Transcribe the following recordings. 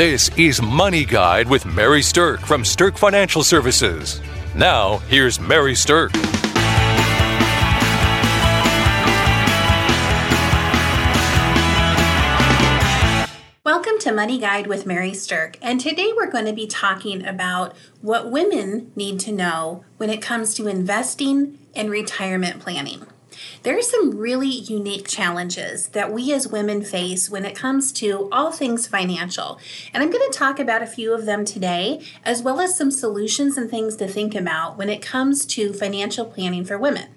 This is Money Guide with Mary Stirk from Stirk Financial Services. Now, here's Mary Stirk. Welcome to Money Guide with Mary Stirk, and today we're going to be talking about what women need to know when it comes to investing and retirement planning. There are some really unique challenges that we as women face when it comes to all things financial. And I'm going to talk about a few of them today, as well as some solutions and things to think about when it comes to financial planning for women.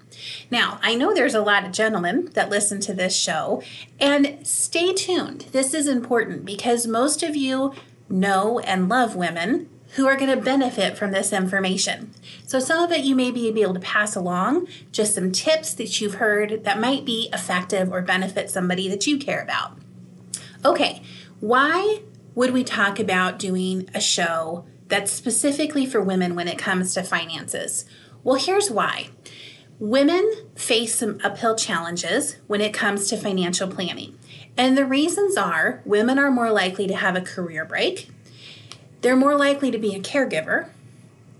Now, I know there's a lot of gentlemen that listen to this show, and stay tuned. This is important because most of you know and love women who are going to benefit from this information. So, some of it you may be able to pass along, just some tips that you've heard that might be effective or benefit somebody that you care about. Okay, why would we talk about doing a show that's specifically for women when it comes to finances? Well, here's why. Women face some uphill challenges when it comes to financial planning. And the reasons are women are more likely to have a career break, they're more likely to be a caregiver.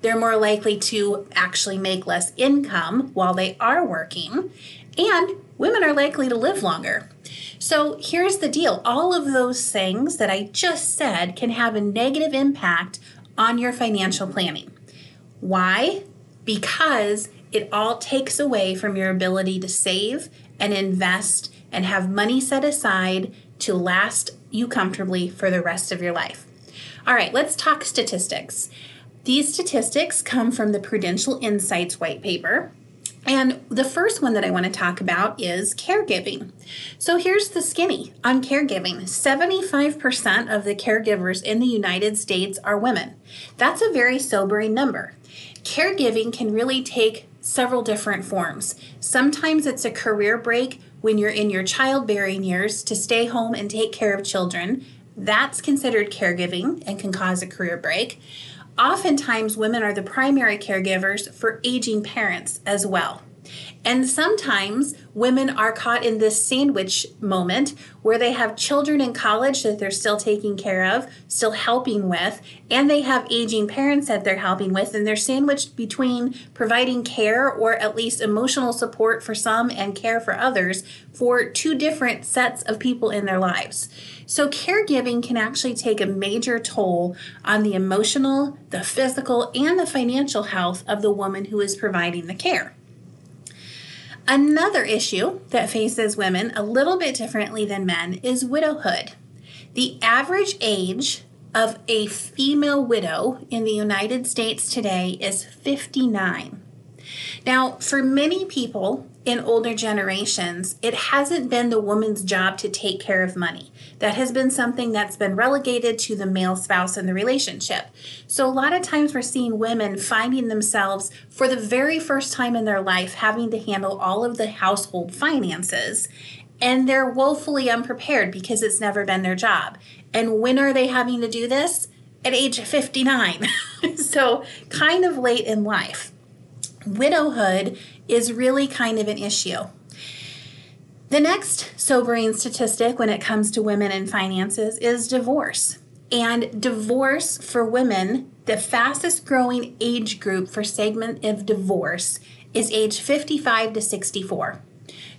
They're more likely to actually make less income while they are working. And women are likely to live longer. So here's the deal all of those things that I just said can have a negative impact on your financial planning. Why? Because it all takes away from your ability to save and invest and have money set aside to last you comfortably for the rest of your life. All right, let's talk statistics. These statistics come from the Prudential Insights white paper. And the first one that I want to talk about is caregiving. So here's the skinny on caregiving 75% of the caregivers in the United States are women. That's a very sobering number. Caregiving can really take several different forms. Sometimes it's a career break when you're in your childbearing years to stay home and take care of children. That's considered caregiving and can cause a career break. Oftentimes, women are the primary caregivers for aging parents as well. And sometimes women are caught in this sandwich moment where they have children in college that they're still taking care of, still helping with, and they have aging parents that they're helping with, and they're sandwiched between providing care or at least emotional support for some and care for others for two different sets of people in their lives. So, caregiving can actually take a major toll on the emotional, the physical, and the financial health of the woman who is providing the care. Another issue that faces women a little bit differently than men is widowhood. The average age of a female widow in the United States today is 59. Now, for many people in older generations, it hasn't been the woman's job to take care of money. That has been something that's been relegated to the male spouse in the relationship. So, a lot of times we're seeing women finding themselves for the very first time in their life having to handle all of the household finances. And they're woefully unprepared because it's never been their job. And when are they having to do this? At age 59. so, kind of late in life widowhood is really kind of an issue. The next sobering statistic when it comes to women and finances is divorce. And divorce for women, the fastest growing age group for segment of divorce is age 55 to 64.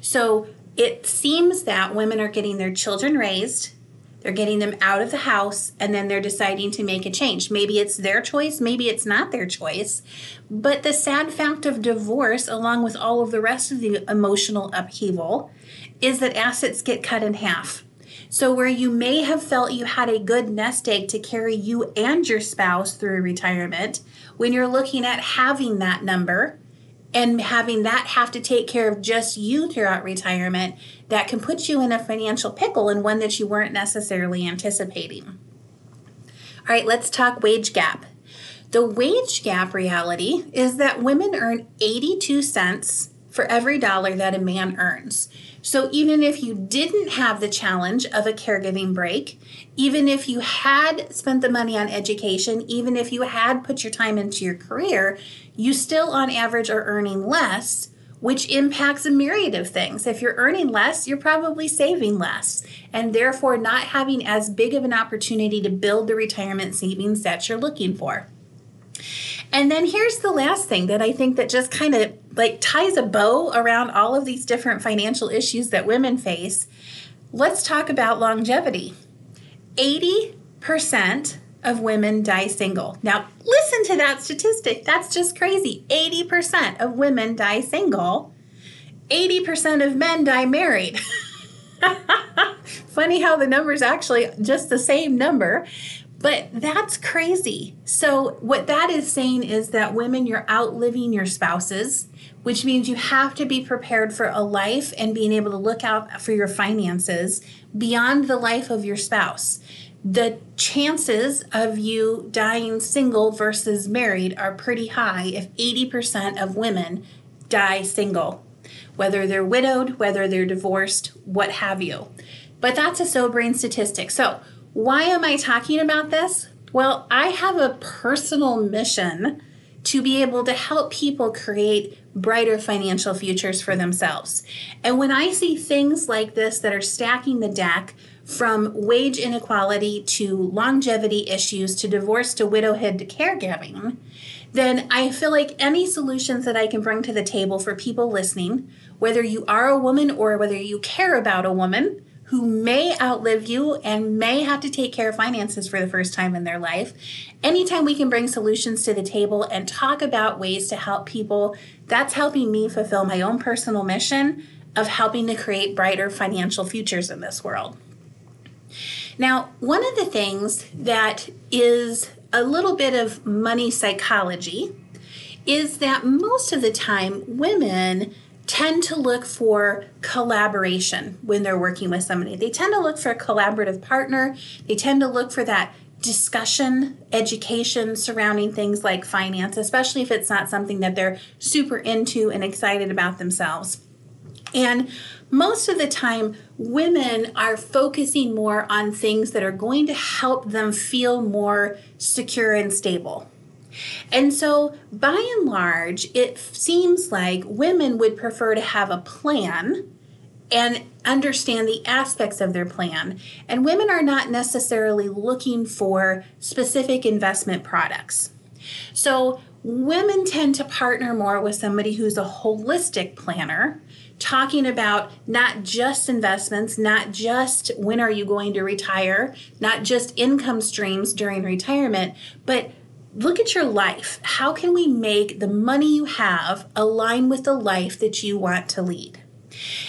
So it seems that women are getting their children raised, they're getting them out of the house and then they're deciding to make a change. Maybe it's their choice, maybe it's not their choice. But the sad fact of divorce, along with all of the rest of the emotional upheaval, is that assets get cut in half. So, where you may have felt you had a good nest egg to carry you and your spouse through retirement, when you're looking at having that number, and having that have to take care of just you throughout retirement, that can put you in a financial pickle and one that you weren't necessarily anticipating. All right, let's talk wage gap. The wage gap reality is that women earn 82 cents for every dollar that a man earns. So even if you didn't have the challenge of a caregiving break, even if you had spent the money on education, even if you had put your time into your career, you still on average are earning less which impacts a myriad of things. If you're earning less, you're probably saving less, and therefore not having as big of an opportunity to build the retirement savings that you're looking for. And then here's the last thing that I think that just kind of like ties a bow around all of these different financial issues that women face. Let's talk about longevity. 80% of women die single. Now, listen to that statistic. That's just crazy. 80% of women die single, 80% of men die married. Funny how the number's actually just the same number, but that's crazy. So, what that is saying is that women, you're outliving your spouses, which means you have to be prepared for a life and being able to look out for your finances beyond the life of your spouse the chances of you dying single versus married are pretty high if 80% of women die single, whether they're widowed, whether they're divorced, what have you. But that's a sobering statistic. So, why am I talking about this? Well, I have a personal mission to be able to help people create brighter financial futures for themselves. And when I see things like this that are stacking the deck, from wage inequality to longevity issues to divorce to widowhood to caregiving, then I feel like any solutions that I can bring to the table for people listening, whether you are a woman or whether you care about a woman who may outlive you and may have to take care of finances for the first time in their life, anytime we can bring solutions to the table and talk about ways to help people, that's helping me fulfill my own personal mission of helping to create brighter financial futures in this world. Now, one of the things that is a little bit of money psychology is that most of the time women tend to look for collaboration when they're working with somebody. They tend to look for a collaborative partner, they tend to look for that discussion, education surrounding things like finance, especially if it's not something that they're super into and excited about themselves. And most of the time, women are focusing more on things that are going to help them feel more secure and stable. And so, by and large, it seems like women would prefer to have a plan and understand the aspects of their plan. And women are not necessarily looking for specific investment products. So, women tend to partner more with somebody who's a holistic planner talking about not just investments, not just when are you going to retire, not just income streams during retirement, but look at your life. How can we make the money you have align with the life that you want to lead?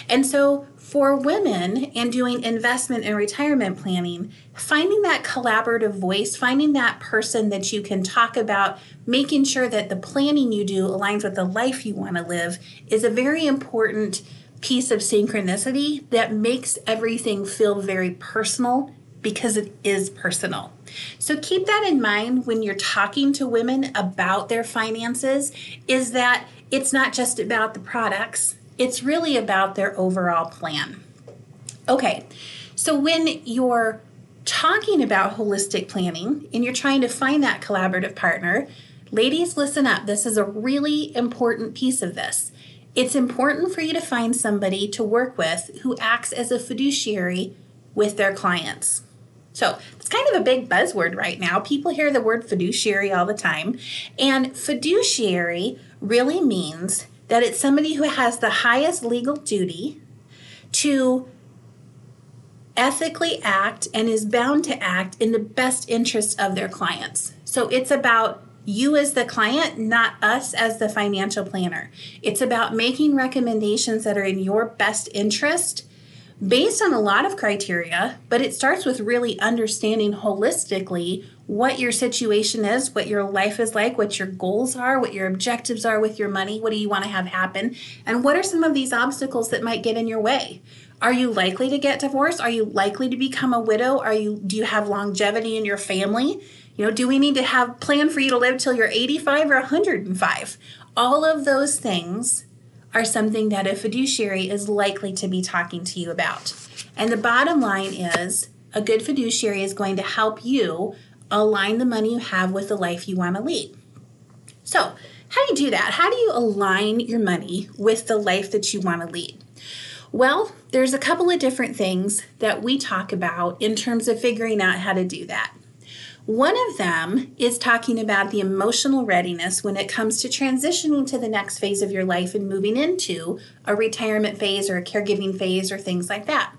And so for women and doing investment and retirement planning, finding that collaborative voice, finding that person that you can talk about, making sure that the planning you do aligns with the life you want to live is a very important piece of synchronicity that makes everything feel very personal because it is personal. So keep that in mind when you're talking to women about their finances is that it's not just about the products it's really about their overall plan. Okay, so when you're talking about holistic planning and you're trying to find that collaborative partner, ladies, listen up. This is a really important piece of this. It's important for you to find somebody to work with who acts as a fiduciary with their clients. So it's kind of a big buzzword right now. People hear the word fiduciary all the time. And fiduciary really means that it's somebody who has the highest legal duty to ethically act and is bound to act in the best interest of their clients. So it's about you as the client, not us as the financial planner. It's about making recommendations that are in your best interest based on a lot of criteria, but it starts with really understanding holistically what your situation is, what your life is like, what your goals are, what your objectives are with your money, what do you want to have happen, and what are some of these obstacles that might get in your way. Are you likely to get divorced? Are you likely to become a widow? Are you do you have longevity in your family? You know, do we need to have plan for you to live till you're 85 or 105? All of those things are something that a fiduciary is likely to be talking to you about. And the bottom line is a good fiduciary is going to help you align the money you have with the life you want to lead. So, how do you do that? How do you align your money with the life that you want to lead? Well, there's a couple of different things that we talk about in terms of figuring out how to do that. One of them is talking about the emotional readiness when it comes to transitioning to the next phase of your life and moving into a retirement phase or a caregiving phase or things like that.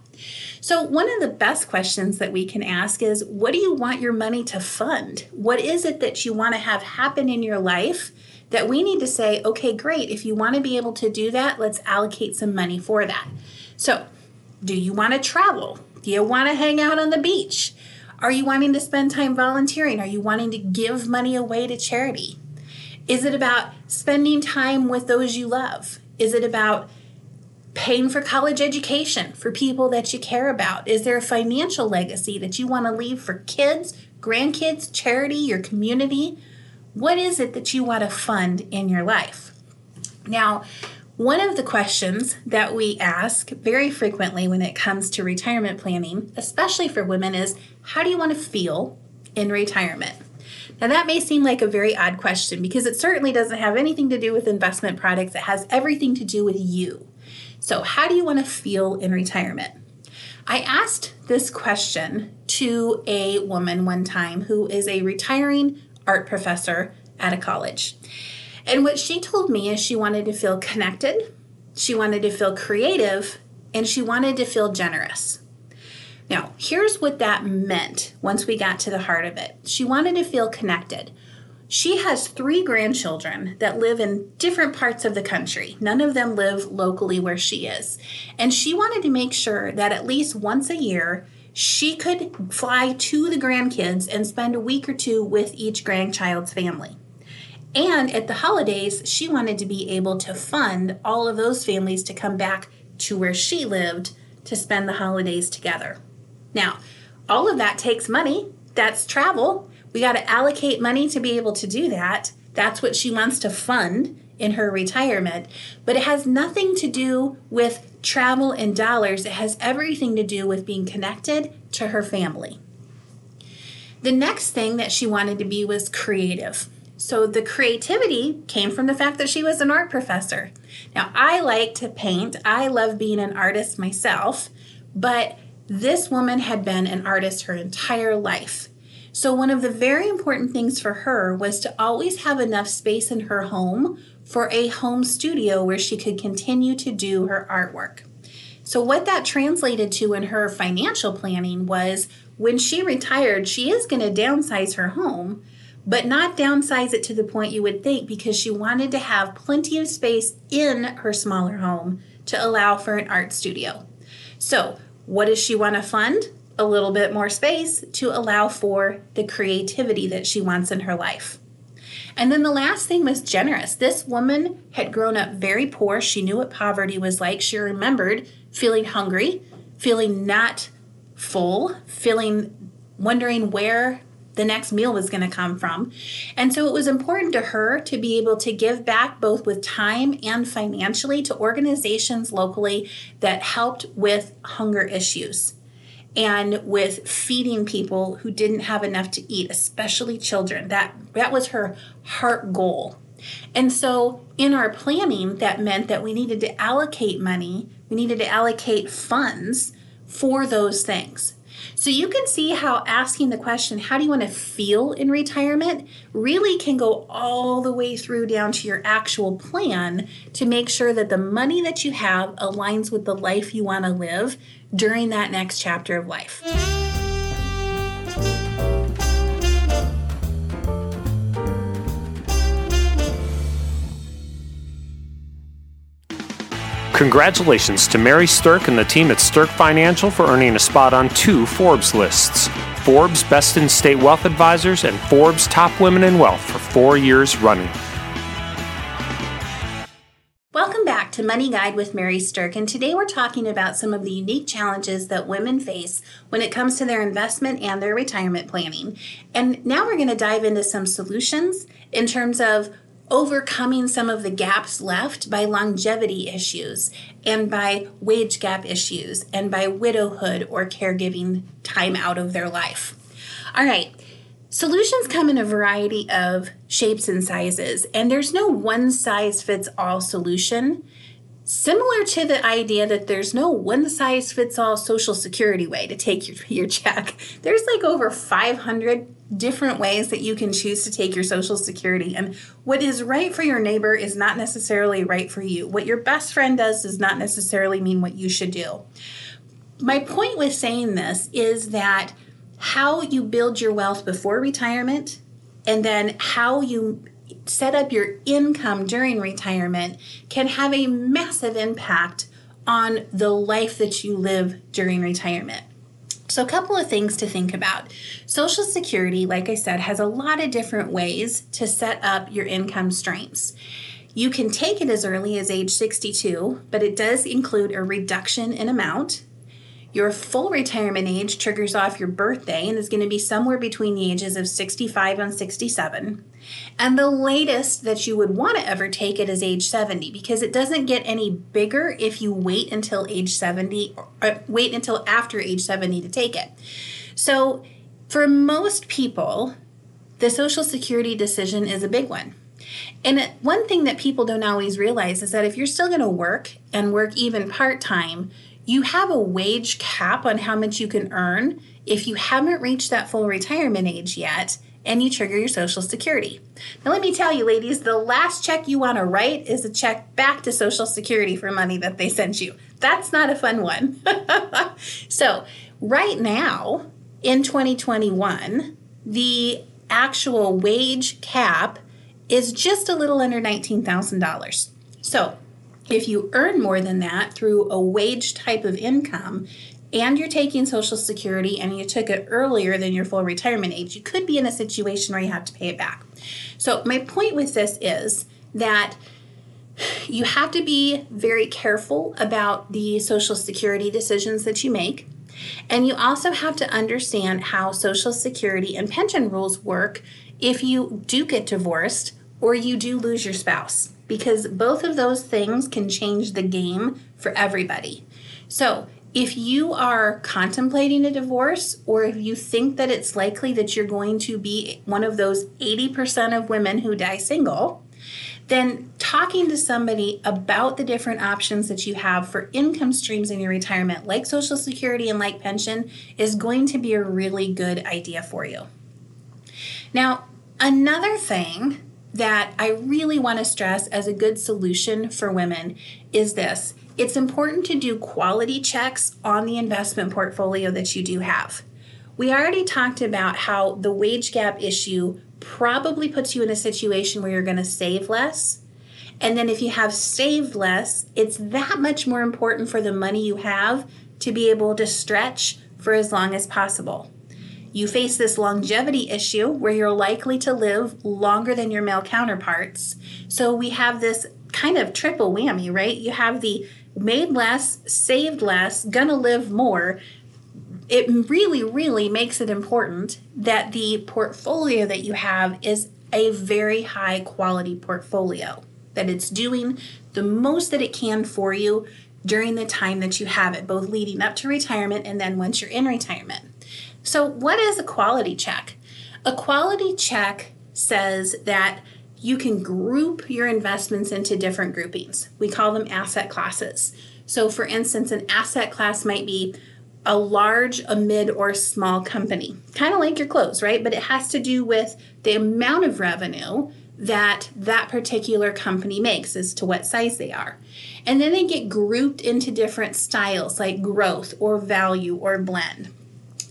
So, one of the best questions that we can ask is what do you want your money to fund? What is it that you want to have happen in your life that we need to say, okay, great, if you want to be able to do that, let's allocate some money for that. So, do you want to travel? Do you want to hang out on the beach? Are you wanting to spend time volunteering? Are you wanting to give money away to charity? Is it about spending time with those you love? Is it about paying for college education for people that you care about? Is there a financial legacy that you want to leave for kids, grandkids, charity, your community? What is it that you want to fund in your life? Now, one of the questions that we ask very frequently when it comes to retirement planning, especially for women, is how do you want to feel in retirement? Now, that may seem like a very odd question because it certainly doesn't have anything to do with investment products. It has everything to do with you. So, how do you want to feel in retirement? I asked this question to a woman one time who is a retiring art professor at a college. And what she told me is she wanted to feel connected, she wanted to feel creative, and she wanted to feel generous. Now, here's what that meant once we got to the heart of it. She wanted to feel connected. She has three grandchildren that live in different parts of the country. None of them live locally where she is. And she wanted to make sure that at least once a year, she could fly to the grandkids and spend a week or two with each grandchild's family. And at the holidays, she wanted to be able to fund all of those families to come back to where she lived to spend the holidays together. Now, all of that takes money. That's travel. We got to allocate money to be able to do that. That's what she wants to fund in her retirement. But it has nothing to do with travel and dollars, it has everything to do with being connected to her family. The next thing that she wanted to be was creative. So the creativity came from the fact that she was an art professor. Now, I like to paint, I love being an artist myself, but this woman had been an artist her entire life. So, one of the very important things for her was to always have enough space in her home for a home studio where she could continue to do her artwork. So, what that translated to in her financial planning was when she retired, she is going to downsize her home but not downsize it to the point you would think because she wanted to have plenty of space in her smaller home to allow for an art studio. So, what does she want to fund? A little bit more space to allow for the creativity that she wants in her life. And then the last thing was generous. This woman had grown up very poor. She knew what poverty was like. She remembered feeling hungry, feeling not full, feeling wondering where the next meal was going to come from. And so it was important to her to be able to give back both with time and financially to organizations locally that helped with hunger issues and with feeding people who didn't have enough to eat, especially children. That that was her heart goal. And so in our planning that meant that we needed to allocate money, we needed to allocate funds for those things. So you can see how asking the question, how do you want to feel in retirement, really can go all the way through down to your actual plan to make sure that the money that you have aligns with the life you want to live during that next chapter of life. Congratulations to Mary Stirk and the team at Stirk Financial for earning a spot on two Forbes lists Forbes Best in State Wealth Advisors and Forbes Top Women in Wealth for four years running. Welcome back to Money Guide with Mary Stirk, and today we're talking about some of the unique challenges that women face when it comes to their investment and their retirement planning. And now we're going to dive into some solutions in terms of overcoming some of the gaps left by longevity issues and by wage gap issues and by widowhood or caregiving time out of their life. All right, Solutions come in a variety of shapes and sizes, and there's no one size fits all solution. Similar to the idea that there's no one size fits all social security way to take your, your check, there's like over 500 different ways that you can choose to take your social security. And what is right for your neighbor is not necessarily right for you. What your best friend does does not necessarily mean what you should do. My point with saying this is that how you build your wealth before retirement and then how you set up your income during retirement can have a massive impact on the life that you live during retirement. So, a couple of things to think about. Social Security, like I said, has a lot of different ways to set up your income streams. You can take it as early as age 62, but it does include a reduction in amount your full retirement age triggers off your birthday and is going to be somewhere between the ages of 65 and 67. And the latest that you would want to ever take it is age 70 because it doesn't get any bigger if you wait until age 70 or uh, wait until after age 70 to take it. So, for most people, the Social Security decision is a big one. And one thing that people don't always realize is that if you're still going to work and work even part time, you have a wage cap on how much you can earn if you haven't reached that full retirement age yet and you trigger your Social Security. Now, let me tell you, ladies, the last check you want to write is a check back to Social Security for money that they sent you. That's not a fun one. so, right now in 2021, the actual wage cap is just a little under $19,000. So, if you earn more than that through a wage type of income and you're taking Social Security and you took it earlier than your full retirement age, you could be in a situation where you have to pay it back. So, my point with this is that you have to be very careful about the Social Security decisions that you make. And you also have to understand how Social Security and pension rules work if you do get divorced or you do lose your spouse because both of those things can change the game for everybody. So, if you are contemplating a divorce or if you think that it's likely that you're going to be one of those 80% of women who die single, then talking to somebody about the different options that you have for income streams in your retirement, like Social Security and like pension, is going to be a really good idea for you. Now, another thing that I really want to stress as a good solution for women is this it's important to do quality checks on the investment portfolio that you do have. We already talked about how the wage gap issue probably puts you in a situation where you're going to save less. And then if you have saved less, it's that much more important for the money you have to be able to stretch for as long as possible. You face this longevity issue where you're likely to live longer than your male counterparts. So we have this kind of triple whammy, right? You have the made less, saved less, gonna live more. It really, really makes it important that the portfolio that you have is a very high quality portfolio, that it's doing the most that it can for you during the time that you have it, both leading up to retirement and then once you're in retirement. So, what is a quality check? A quality check says that you can group your investments into different groupings. We call them asset classes. So, for instance, an asset class might be a large, a mid, or small company, kind of like your clothes, right? But it has to do with the amount of revenue that that particular company makes as to what size they are. And then they get grouped into different styles like growth or value or blend.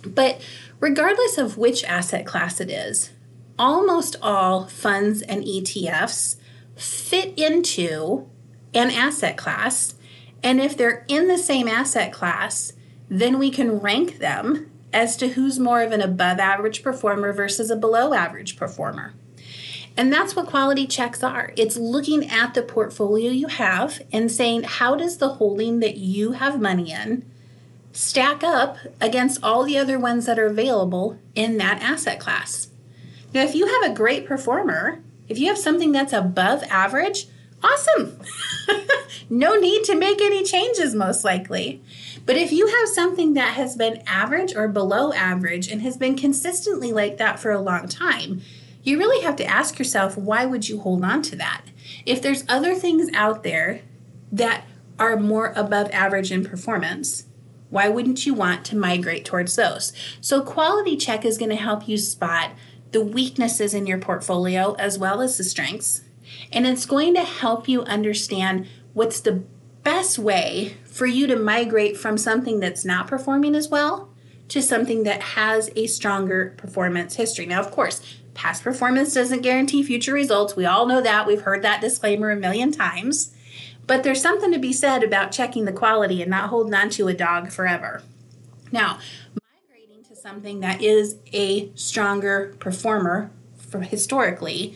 But regardless of which asset class it is, almost all funds and ETFs fit into an asset class. And if they're in the same asset class, then we can rank them as to who's more of an above average performer versus a below average performer. And that's what quality checks are. It's looking at the portfolio you have and saying, how does the holding that you have money in stack up against all the other ones that are available in that asset class. Now, if you have a great performer, if you have something that's above average, awesome. no need to make any changes, most likely. But if you have something that has been average or below average and has been consistently like that for a long time, you really have to ask yourself why would you hold on to that? If there's other things out there that are more above average in performance, why wouldn't you want to migrate towards those? So, quality check is going to help you spot the weaknesses in your portfolio as well as the strengths. And it's going to help you understand what's the best way for you to migrate from something that's not performing as well to something that has a stronger performance history. Now, of course, past performance doesn't guarantee future results. We all know that. We've heard that disclaimer a million times. But there's something to be said about checking the quality and not holding on to a dog forever. Now, migrating to something that is a stronger performer for historically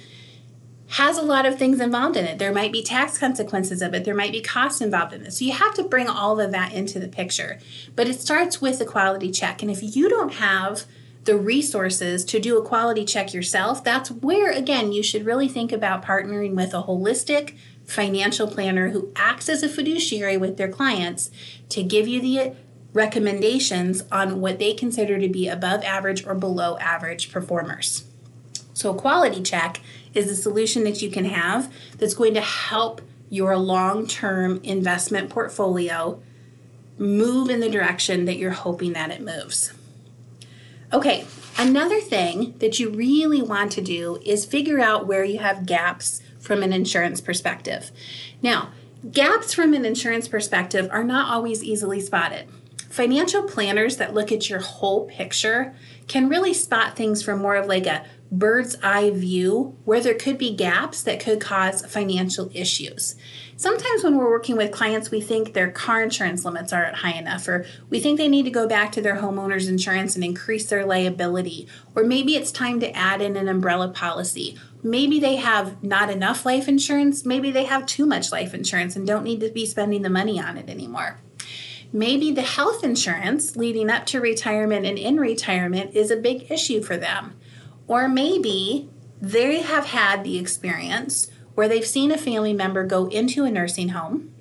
has a lot of things involved in it. There might be tax consequences of it, there might be costs involved in it. So you have to bring all of that into the picture. But it starts with a quality check. And if you don't have the resources to do a quality check yourself, that's where, again, you should really think about partnering with a holistic financial planner who acts as a fiduciary with their clients to give you the recommendations on what they consider to be above average or below average performers. So, a quality check is a solution that you can have that's going to help your long term investment portfolio move in the direction that you're hoping that it moves. Okay, another thing that you really want to do is figure out where you have gaps from an insurance perspective. Now, gaps from an insurance perspective are not always easily spotted. Financial planners that look at your whole picture can really spot things from more of like a bird's eye view where there could be gaps that could cause financial issues. Sometimes when we're working with clients, we think their car insurance limits aren't high enough, or we think they need to go back to their homeowner's insurance and increase their liability, or maybe it's time to add in an umbrella policy, maybe they have not enough life insurance, maybe they have too much life insurance and don't need to be spending the money on it anymore. Maybe the health insurance leading up to retirement and in retirement is a big issue for them. Or maybe they have had the experience where they've seen a family member go into a nursing home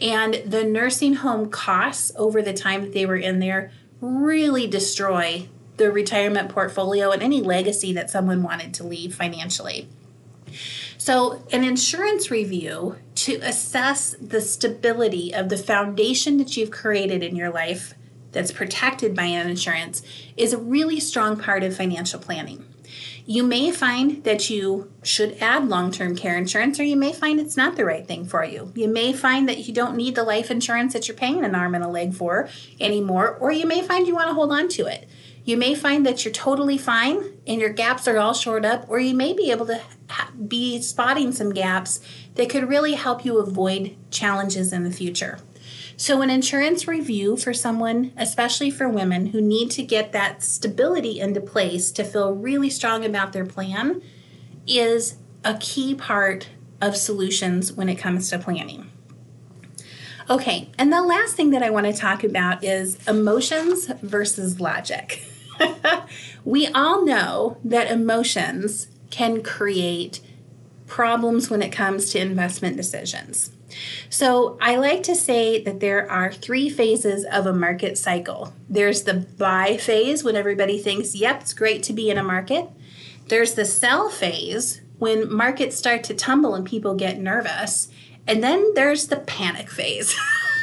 and the nursing home costs over the time that they were in there really destroy the retirement portfolio and any legacy that someone wanted to leave financially. So, an insurance review to assess the stability of the foundation that you've created in your life that's protected by an insurance is a really strong part of financial planning. You may find that you should add long term care insurance, or you may find it's not the right thing for you. You may find that you don't need the life insurance that you're paying an arm and a leg for anymore, or you may find you want to hold on to it. You may find that you're totally fine and your gaps are all shored up, or you may be able to be spotting some gaps that could really help you avoid challenges in the future. So, an insurance review for someone, especially for women who need to get that stability into place to feel really strong about their plan, is a key part of solutions when it comes to planning. Okay, and the last thing that I want to talk about is emotions versus logic. we all know that emotions can create problems when it comes to investment decisions. So, I like to say that there are three phases of a market cycle. There's the buy phase when everybody thinks, yep, it's great to be in a market. There's the sell phase when markets start to tumble and people get nervous. And then there's the panic phase.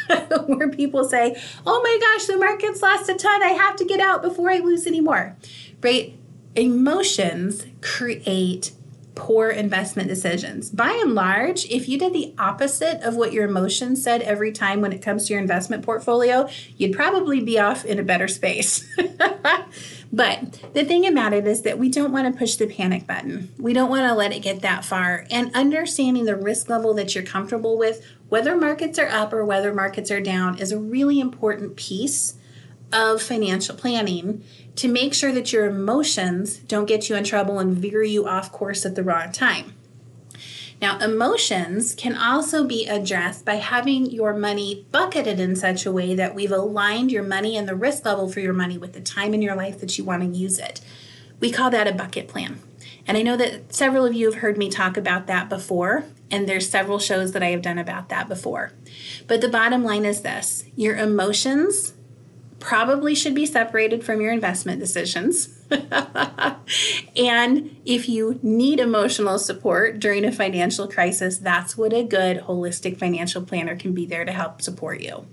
where people say, oh my gosh, the market's lost a ton. I have to get out before I lose any more. Right? Emotions create poor investment decisions. By and large, if you did the opposite of what your emotions said every time when it comes to your investment portfolio, you'd probably be off in a better space. but the thing about it is that we don't want to push the panic button. We don't want to let it get that far. And understanding the risk level that you're comfortable with whether markets are up or whether markets are down is a really important piece of financial planning to make sure that your emotions don't get you in trouble and veer you off course at the wrong time. Now, emotions can also be addressed by having your money bucketed in such a way that we've aligned your money and the risk level for your money with the time in your life that you want to use it. We call that a bucket plan. And I know that several of you have heard me talk about that before, and there's several shows that I have done about that before. But the bottom line is this your emotions probably should be separated from your investment decisions. and if you need emotional support during a financial crisis, that's what a good holistic financial planner can be there to help support you.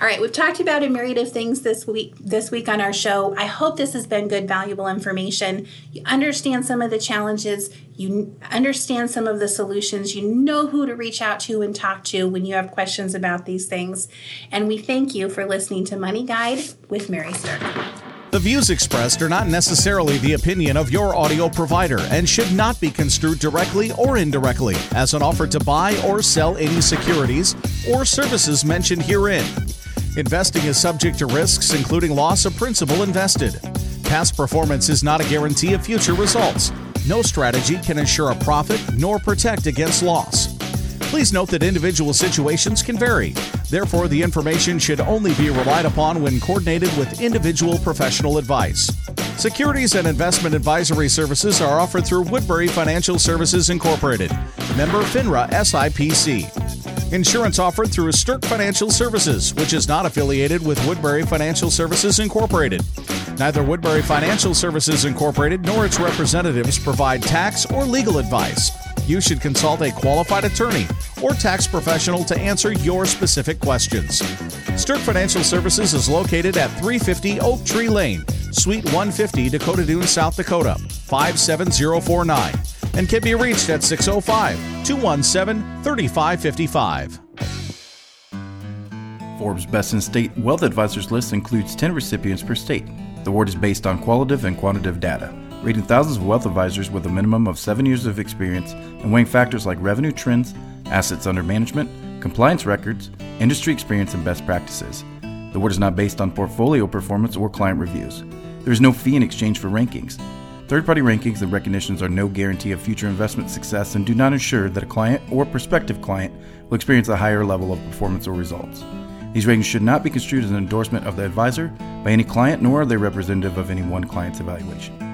All right, we've talked about a myriad of things this week this week on our show. I hope this has been good valuable information. You understand some of the challenges, you understand some of the solutions, you know who to reach out to and talk to when you have questions about these things. And we thank you for listening to Money Guide with Mary Stirk. The views expressed are not necessarily the opinion of your audio provider and should not be construed directly or indirectly as an offer to buy or sell any securities or services mentioned herein. Investing is subject to risks, including loss of principal invested. Past performance is not a guarantee of future results. No strategy can ensure a profit nor protect against loss. Please note that individual situations can vary. Therefore, the information should only be relied upon when coordinated with individual professional advice. Securities and investment advisory services are offered through Woodbury Financial Services Incorporated, member FINRA SIPC. Insurance offered through Stirk Financial Services, which is not affiliated with Woodbury Financial Services Incorporated. Neither Woodbury Financial Services Incorporated nor its representatives provide tax or legal advice you should consult a qualified attorney or tax professional to answer your specific questions. Stirk Financial Services is located at 350 Oak Tree Lane, Suite 150, Dakota Dunes, South Dakota, 57049, and can be reached at 605 217 3555. Forbes Best in State Wealth Advisors list includes 10 recipients per state. The award is based on qualitative and quantitative data rating thousands of wealth advisors with a minimum of seven years of experience and weighing factors like revenue trends, assets under management, compliance records, industry experience, and best practices. The award is not based on portfolio performance or client reviews. There is no fee in exchange for rankings. Third party rankings and recognitions are no guarantee of future investment success and do not ensure that a client or prospective client will experience a higher level of performance or results. These ratings should not be construed as an endorsement of the advisor by any client, nor are they representative of any one client's evaluation.